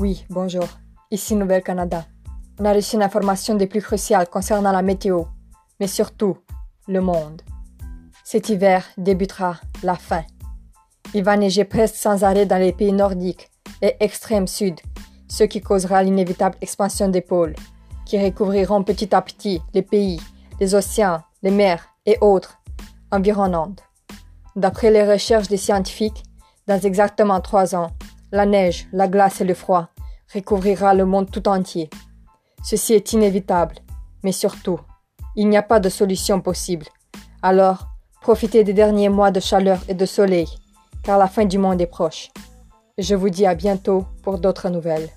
Oui, bonjour. Ici Nouvelle-Canada. On a reçu une information des plus cruciales concernant la météo, mais surtout le monde. Cet hiver débutera la fin. Il va neiger presque sans arrêt dans les pays nordiques et extrême sud, ce qui causera l'inévitable expansion des pôles, qui recouvriront petit à petit les pays, les océans, les mers et autres environnantes. D'après les recherches des scientifiques, dans exactement trois ans, la neige, la glace et le froid recouvrira le monde tout entier. Ceci est inévitable, mais surtout, il n'y a pas de solution possible. Alors, profitez des derniers mois de chaleur et de soleil, car la fin du monde est proche. Je vous dis à bientôt pour d'autres nouvelles.